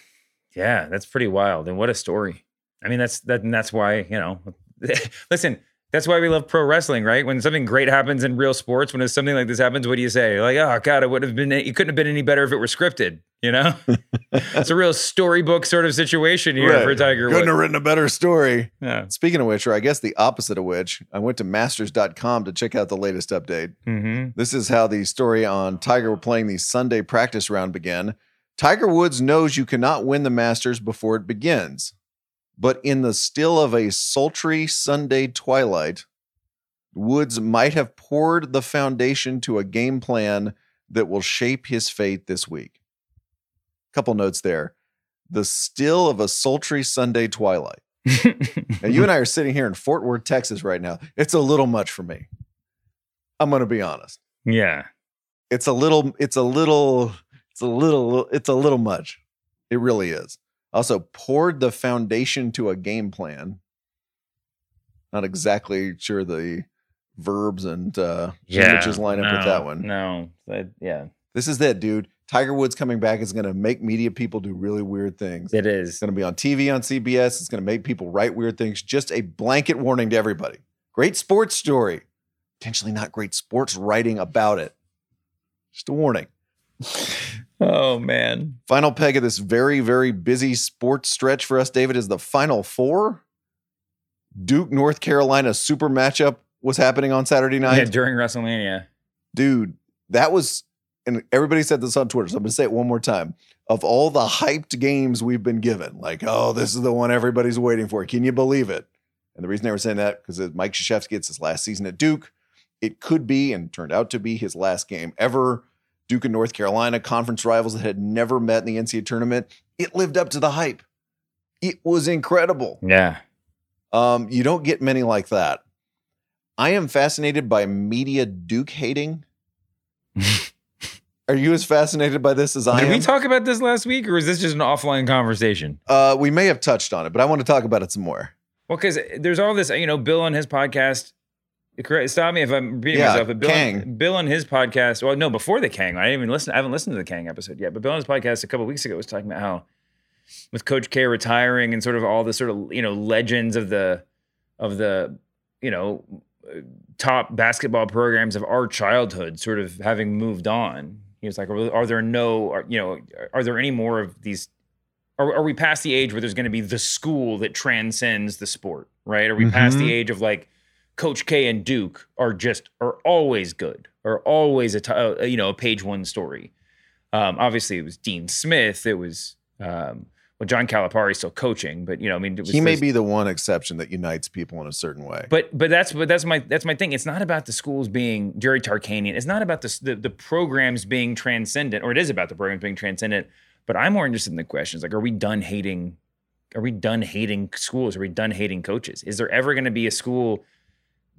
Yeah, that's pretty wild. And what a story. I mean, that's that and that's why, you know, listen, that's why we love pro wrestling, right? When something great happens in real sports, when something like this happens, what do you say? Like, oh God, it would have been it couldn't have been any better if it were scripted, you know? it's a real storybook sort of situation here Right. for Tiger Couldn't have written a better story. Yeah. Speaking of which, or I guess the opposite of which, I went to masters.com to check out the latest update. Mm-hmm. This is how the story on Tiger playing the Sunday practice round began. Tiger Woods knows you cannot win the Masters before it begins. But in the still of a sultry Sunday twilight, Woods might have poured the foundation to a game plan that will shape his fate this week. Couple notes there. The still of a sultry Sunday twilight. And you and I are sitting here in Fort Worth, Texas right now. It's a little much for me. I'm going to be honest. yeah. It's a little, it's a little, it's a little, it's a little much. It really is. Also, poured the foundation to a game plan. Not exactly sure the verbs and uh, Yeah. images line up with that one. No. Yeah. This is it, dude. Tiger Woods coming back is going to make media people do really weird things. It It's going to be on TV on CBS. It's going to make people write weird things. Just a blanket warning to everybody. Great sports story. Potentially not great sports writing about it. Just a warning. Oh man. Final peg of this very, very busy sports stretch for us, David, is the final four. Duke, North Carolina super matchup was happening on Saturday night. Yeah, during WrestleMania. Dude, that was and everybody said this on Twitter, so I'm going to say it one more time. Of all the hyped games we've been given, like, oh, this is the one everybody's waiting for. Can you believe it? And the reason they were saying that because Mike Krzyzewski, it's his last season at Duke. It could be and turned out to be his last game ever. Duke and North Carolina, conference rivals that had never met in the NCAA tournament. It lived up to the hype. It was incredible. Yeah. Um, you don't get many like that. I am fascinated by media Duke hating. Are you as fascinated by this as I am? Did am? we talk about this last week, or is this just an offline conversation? uh, we may have touched on it, but I want to talk about it some more. Well, because there's all this, you know, Bill on his podcast. Stop me if I'm repeating Yeah, myself. But Bill, Kang. Bill on his podcast. Well, no, before the Kang, I didn't even listen. I haven't listened to the Kang episode yet. But Bill on his podcast a couple weeks ago was talking about how, with Coach K retiring and sort of all the sort of you know legends of the, of the, you know, top basketball programs of our childhood sort of having moved on. He was like, are, are there no, are, you know, are there any more of these are, are we past the age where there's going to be the school that transcends the sport, right? Are we past the age of like Coach K and Duke are just are always good, are always a t- uh, you know a page one story. Um, obviously, it was Dean Smith. It was um, well, John Calipari still coaching, but you know, I mean, it was He may this- be the one exception that unites people in a certain way. but but that's but that's my that's my thing. It's not about the schools being Jerry Tarkanian. It's not about the, the the programs being transcendent, or it is about the programs being transcendent. But I'm more interested in the questions like, are we done hating? Are we done hating schools? Are we done hating coaches? Is there ever going to be a school,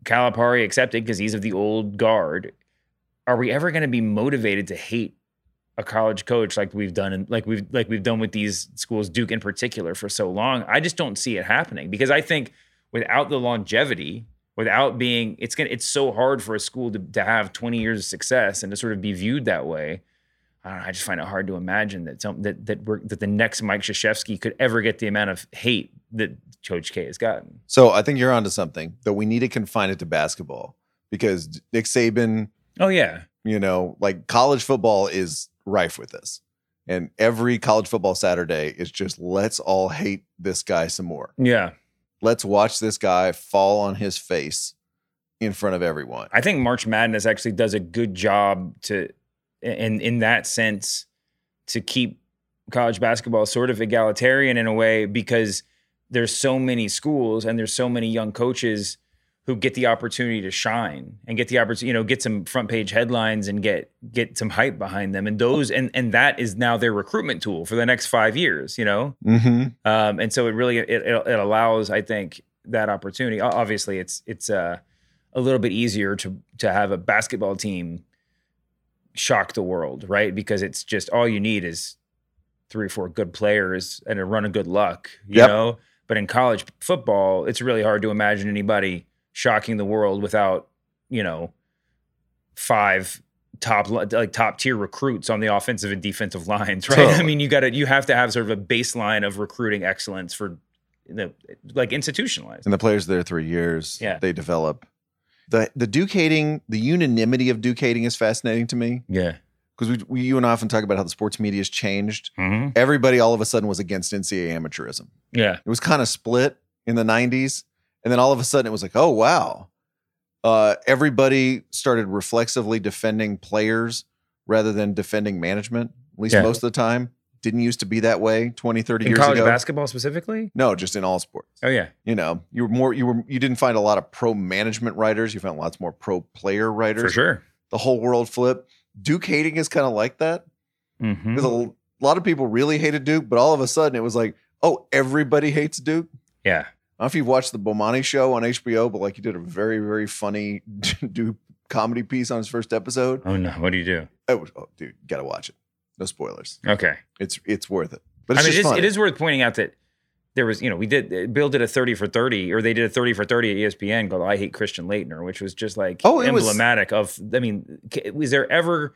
Calipari accepted because he's of the old guard? Are we ever going to be motivated to hate a college coach like we've done and like we've like we've done with these schools, Duke in particular, for so long? I just don't see it happening because I think without the longevity, without being it's gonna it's so hard for a school to, to have 20 years of success and to sort of be viewed that way. I don't know, I just find it hard to imagine that some that that we're that the next Mike Krzyzewski could ever get the amount of hate that Coach K has gotten. so I think you're onto something, though we need to confine it to basketball because Nick Saban, Oh yeah. you know, like college football is rife with this. And every college football Saturday is just let's all hate this guy some more. Yeah. Let's watch this guy fall on his face in front of everyone. I think March Madness actually does a good job to in in that sense to keep college basketball sort of egalitarian in a way because there's so many schools and there's so many young coaches who get the opportunity to shine and get the opportunity, you know, get some front page headlines and get get some hype behind them. And those and and that is now their recruitment tool for the next five years, you know? Mm-hmm. um, and so it really it, it, it allows i think that opportunity obviously it's it's uh, a little bit easier to to have a basketball team shock the world right because it's just all you need is three or four good players and a run of good luck you Yep. know but in college football it's really hard to imagine anybody shocking the world without you know five top like top tier recruits on the offensive and defensive lines right i mean you got to you have to have sort of a baseline of recruiting excellence for the like institutionalized And the players there three years, Yeah. they develop. The the Duke hating, the unanimity of Duke hating is fascinating to me yeah because we, we you and I often talk about how the sports media has changed. mm-hmm. Everybody all of a sudden was against NCAA amateurism. yeah It was kind of split in the 90s. And then all of a sudden it was like, oh, wow. Uh, everybody started reflexively defending players rather than defending management, at least Yeah. most of the time. Didn't used to be that way 20, 30 in years college ago. basketball specifically No, just in all sports. oh yeah You know, you were more, you were, you didn't find a lot of pro management writers. You found lots more pro player writers. for sure The whole world flipped. Duke hating is kind of like that mm-hmm. because a lot of people really hated Duke, but all of a sudden it was like, oh, everybody hates Duke. yeah I don't know if you've watched the Bomani show on HBO, but like he did a very, very funny do comedy piece on his first episode. oh no what do you do was, oh, dude, gotta watch it. No spoilers. okay It's it's worth it. But I it's mean, it just is, it is worth pointing out that there was, you know, we did Bill did a thirty for thirty, or they did a thirty for thirty at ESPN called "I Hate Christian Laettner," which was just like Oh, it was- emblematic of. I mean, was there ever?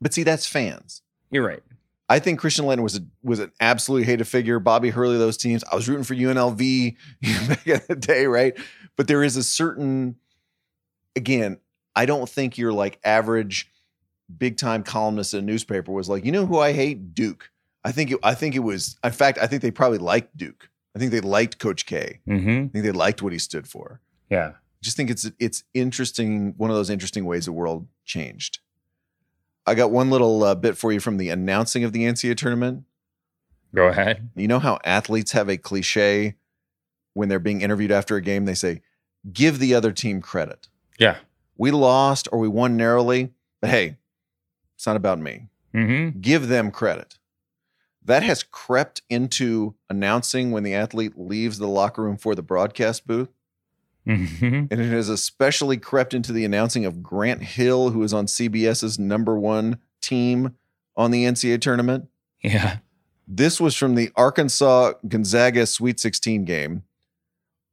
But see, that's fans. You're right. I think Christian Laettner was a, was an absolutely hated figure. Bobby Hurley, those teams. I was rooting for UNLV back in the day, right? But there is a certain, again, I don't think your like average big time columnist in a newspaper was like, you know who I hate? Duke. I think it, I think it was. In fact, I think they probably liked Duke. I think they liked Coach K. Mm-hmm. I think they liked what he stood for. Yeah. just think it's it's interesting. One of those interesting ways the world changed. I got one little uh, bit for you from the announcing of the NCAA tournament. Go ahead. You know how athletes have a cliche when they're being interviewed after a game? They say, give the other team credit. Yeah. We lost or we won narrowly, but hey, it's not about me. Mm-hmm. Give them credit. That has crept into announcing when the athlete leaves the locker room for the broadcast booth. Mm-hmm. And it has especially crept into the announcing of Grant Hill, who is on CBS's number one team on the NCAA tournament. Yeah. This was from the Arkansas Gonzaga Sweet 16 game.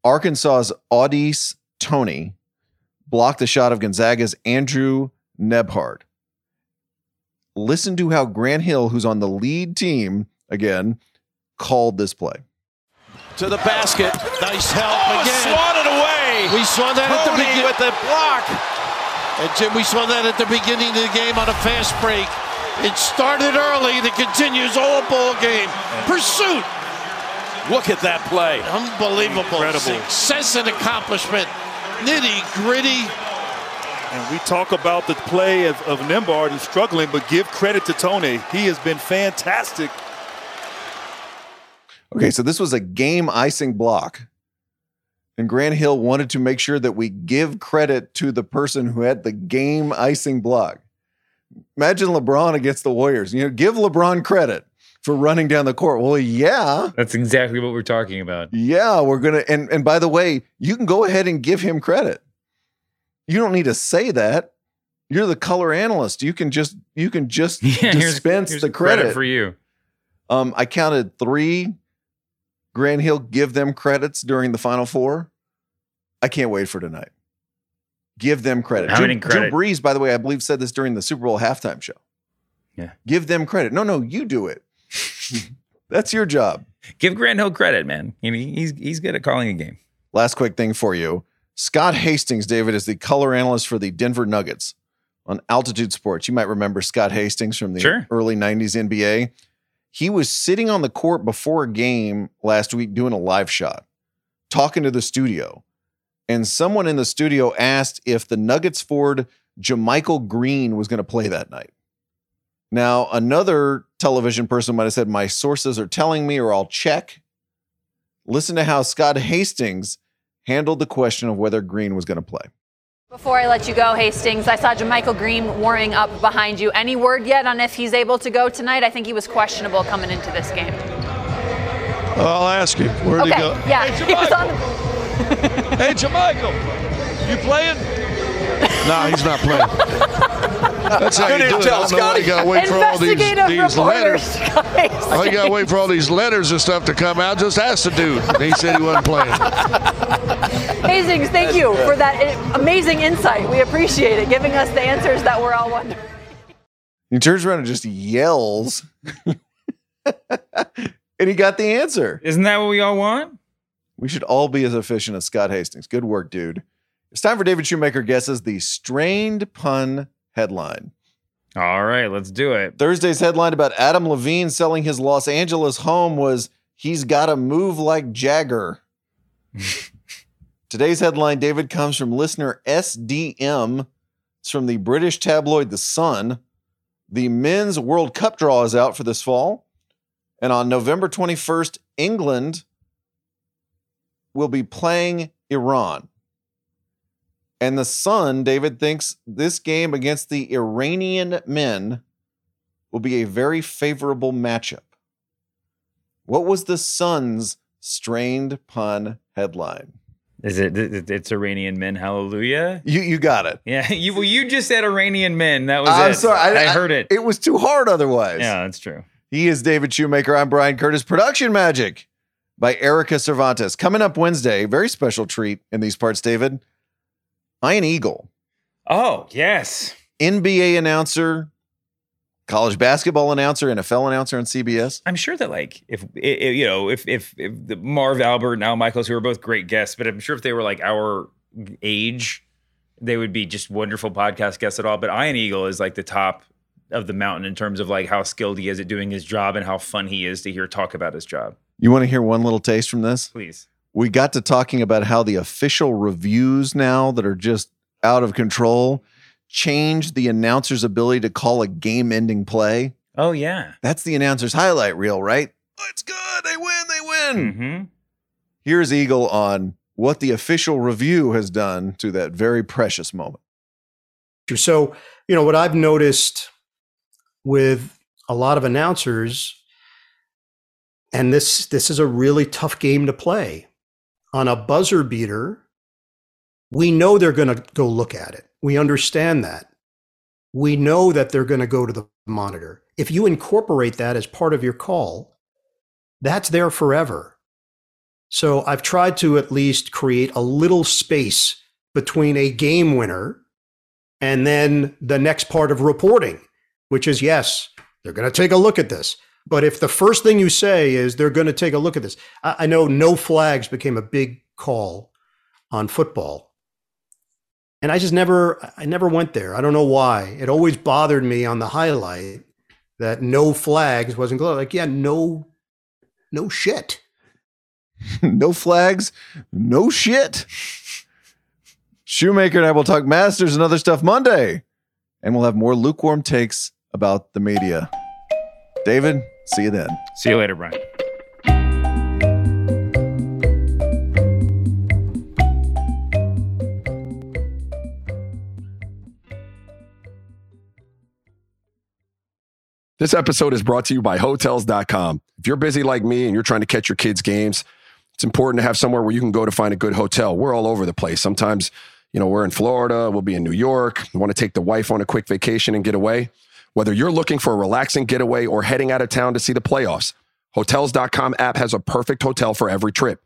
Arkansas's Au'Diese Toney blocked the shot of Gonzaga's Andrew Nembhard. Listen to how Grant Hill, who's on the lead team again, called this play. to the basket. Nice help again. Swatted away. We saw that at the beginning. with the block. And Jim, we saw that at the beginning of the game on a fast break. It started early and it continues all ball game. Pursuit. Look at that play. Unbelievable. Incredible. Success and accomplishment. Nitty gritty. And we talk about the play of, of Nembhard and struggling, but give credit to Toney. He has been fantastic. Okay, so this was a game icing block. And Grant Hill wanted to make sure that we give credit to the person who had the game icing block. Imagine LeBron against the Warriors. You know, give LeBron credit for running down the court. Well, yeah. That's exactly what we're talking about. Yeah, we're gonna and and by the way, you can go ahead and give him credit. You don't need to say that. You're the color analyst. You can just you can just Yeah, dispense here's the credit. for you. Um, I counted three Grant Hill give them credits during the final four. I can't wait for tonight. Give them credit. How Drew, many Drew credit? Brees, by the way, I believe said this during the Super Bowl halftime show. Yeah. Give them credit. No, no, you do it. That's your job. Give Grant Hill credit, man. I mean, he's he's good at calling a game. Last quick thing for you. Scott Hastings, David, is the color analyst for the Denver Nuggets on Altitude Sports. You might remember Scott Hastings from the Sure. early 90s NBA. He was sitting on the court before a game last week doing a live shot, talking to the studio. And someone in the studio asked if the Nuggets forward JaMychal Green was going to play that night. Now, another television person might have said, My sources are telling me, or I'll check. Listen to how Scott Hastings handled the question of whether Green was going to play. Before I let you go, Hastings, I saw JaMychal Green warming up behind you. Any word yet on if he's able to go tonight? I think he was questionable coming into this game. I'll ask him. Where'd okay, he go? yeah, Hey, he was the. Hey, JaMychal, you playing? No, he's not playing. That's how you do it. intel, I don't know why Scotty. you gotta wait for all these, these letters. Scott Hastings. Oh, you gotta wait for all these letters and stuff to come out. Just ask the dude. He said he wasn't playing. Hastings, thank you for that amazing insight. We appreciate it, giving us the answers that we're all wondering. He turns around and just yells. and he got the answer. Isn't that what we all want? We should all be as efficient as Scott Hastings. Good work, dude. It's time for David Shoemaker guesses the strained pun headline. All right, let's do it. Thursday's headline about Adam Levine selling his Los Angeles home was He's Got to Move Like Jagger. Today's headline, David, comes from listener SDM. It's from the British tabloid The Sun. The men's World Cup draw is out for this fall. And on November 21st, England will be playing Iran. And the Sun, David, thinks this game against the Iranian men will be a very favorable matchup. What was the Sun's strained pun headline? Is it? it- It's Iranian men. Hallelujah. You you got it. Yeah. You well, you just said Iranian men. That was I'm it. sorry. I, heard it. It was too hard otherwise. Yeah, that's true. He is David Shoemaker. I'm Bryan Curtis. Production Magic by Erika Cervantes. Coming up Wednesday, very special treat in these parts, David. Ian Eagle, Oh yes. NBA announcer, college basketball announcer, NFL announcer on CBS. I'm sure that like if, i i- you know if if if the Marv Albert and Al Michaels who are both great guests, but I'm sure if they were like our age, they would be just wonderful podcast guests at all. But Ian Eagle is like the top of the mountain in terms of like how skilled he is at doing his job and how fun he is to hear talk about his job. You want to hear one little taste from this? Please. We got to talking about how the official reviews now that are just out of control change the announcer's ability to call a game-ending play? Oh yeah. That's the announcer's highlight reel, right? Oh, it's good. They win. They win. Mm-hmm. Here's Eagle on what the official review has done to that very precious moment. So, you know, what I've noticed with a lot of announcers, and this this is a really tough game to play. On a buzzer beater, we know they're going to go look at it. We understand that. We know that they're going to go to the monitor. If you incorporate that as part of your call, that's there forever. So I've tried to at least create a little space between a game winner and then the next part of reporting, which is yes, they're going to take a look at this. But if the first thing you say is they're going to take a look at this, I, I know no flags became a big call on football. And I just never, I never went there. I don't know why. It always bothered me on the highlight that no flags wasn't. Like, yeah, no, no shit. no flags, no shit. Shoemaker and I will talk Masters and other stuff Monday. And we'll have more lukewarm takes about the media. David, see you then. See you later, Bryan. This episode is brought to you by Hotels.com. If you're busy like me and you're trying to catch your kids' games, it's important to have somewhere where you can go to find a good hotel. We're all over the place. Sometimes, you know, we're in Florida, we'll be in New York, we want to take the wife on a quick vacation and get away. Whether you're looking for a relaxing getaway or heading out of town to see the playoffs, Hotels.com app has a perfect hotel for every trip.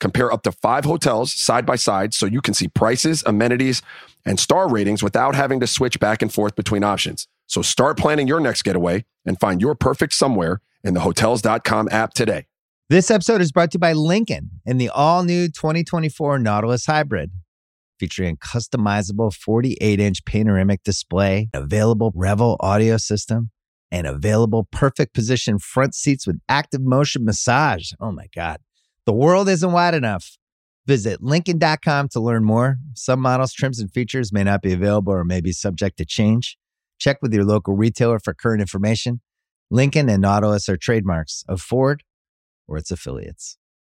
Compare up to five hotels side by side so you can see prices, amenities, and star ratings without having to switch back and forth between options. So start planning your next getaway and find your perfect somewhere in the Hotels.com app today. This episode is brought to you by Lincoln and the all new 2024 Nautilus Hybrid. Featuring customizable 48 inch panoramic display, available Revel audio system, and available perfect position front seats with active motion massage. Oh my God. The world isn't wide enough. Visit Lincoln.com to learn more. Some models, trims, and features may not be available or may be subject to change. Check with your local retailer for current information. Lincoln and Nautilus are trademarks of Ford or its affiliates.